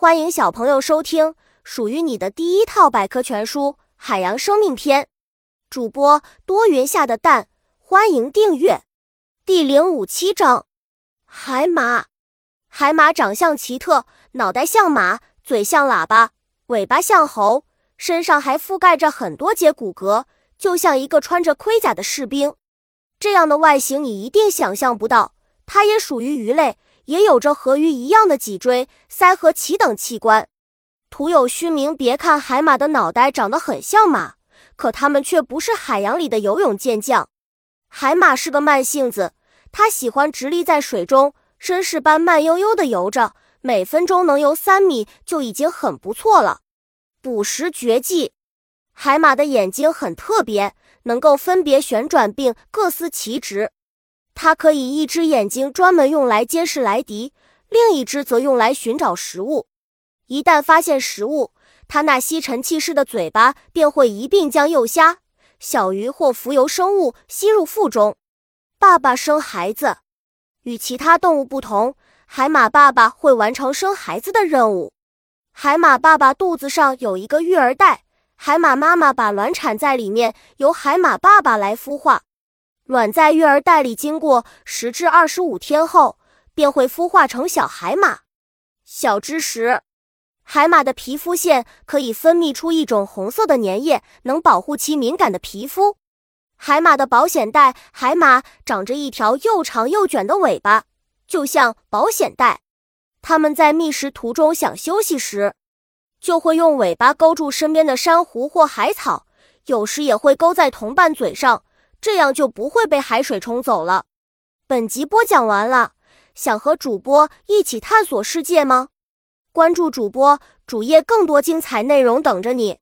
欢迎小朋友收听属于你的第一套百科全书《海洋生命篇》。主播多云下的蛋，欢迎订阅。第零五七章：海马。海马长相奇特，脑袋像马，嘴像喇叭，尾巴像猴，身上还覆盖着很多节骨骼，就像一个穿着盔甲的士兵。这样的外形你一定想象不到。它也属于鱼类。也有着和鱼一样的脊椎、鳃和鳍等器官。徒有虚名。别看海马的脑袋长得很像马，可它们却不是海洋里的游泳健将。海马是个慢性子，它喜欢直立在水中，绅士般慢悠悠地游着，每分钟能游三米就已经很不错了。捕食绝技：海马的眼睛很特别，能够分别旋转并各司其职。它可以一只眼睛专门用来监视莱迪，另一只则用来寻找食物。一旦发现食物，它那吸尘器似的嘴巴便会一并将幼虾、小鱼或浮游生物吸入腹中。爸爸生孩子，与其他动物不同，海马爸爸会完成生孩子的任务。海马爸爸肚子上有一个育儿袋，海马妈妈把卵产在里面，由海马爸爸来孵化。卵在育儿袋里经过十至二十五天后，便会孵化成小海马。小知识：海马的皮肤腺可以分泌出一种红色的粘液，能保护其敏感的皮肤。海马的保险带：海马长着一条又长又卷的尾巴，就像保险带。它们在觅食途中想休息时，就会用尾巴勾住身边的珊瑚或海草，有时也会勾在同伴嘴上。这样就不会被海水冲走了。本集播讲完了，想和主播一起探索世界吗？关注主播主页，更多精彩内容等着你。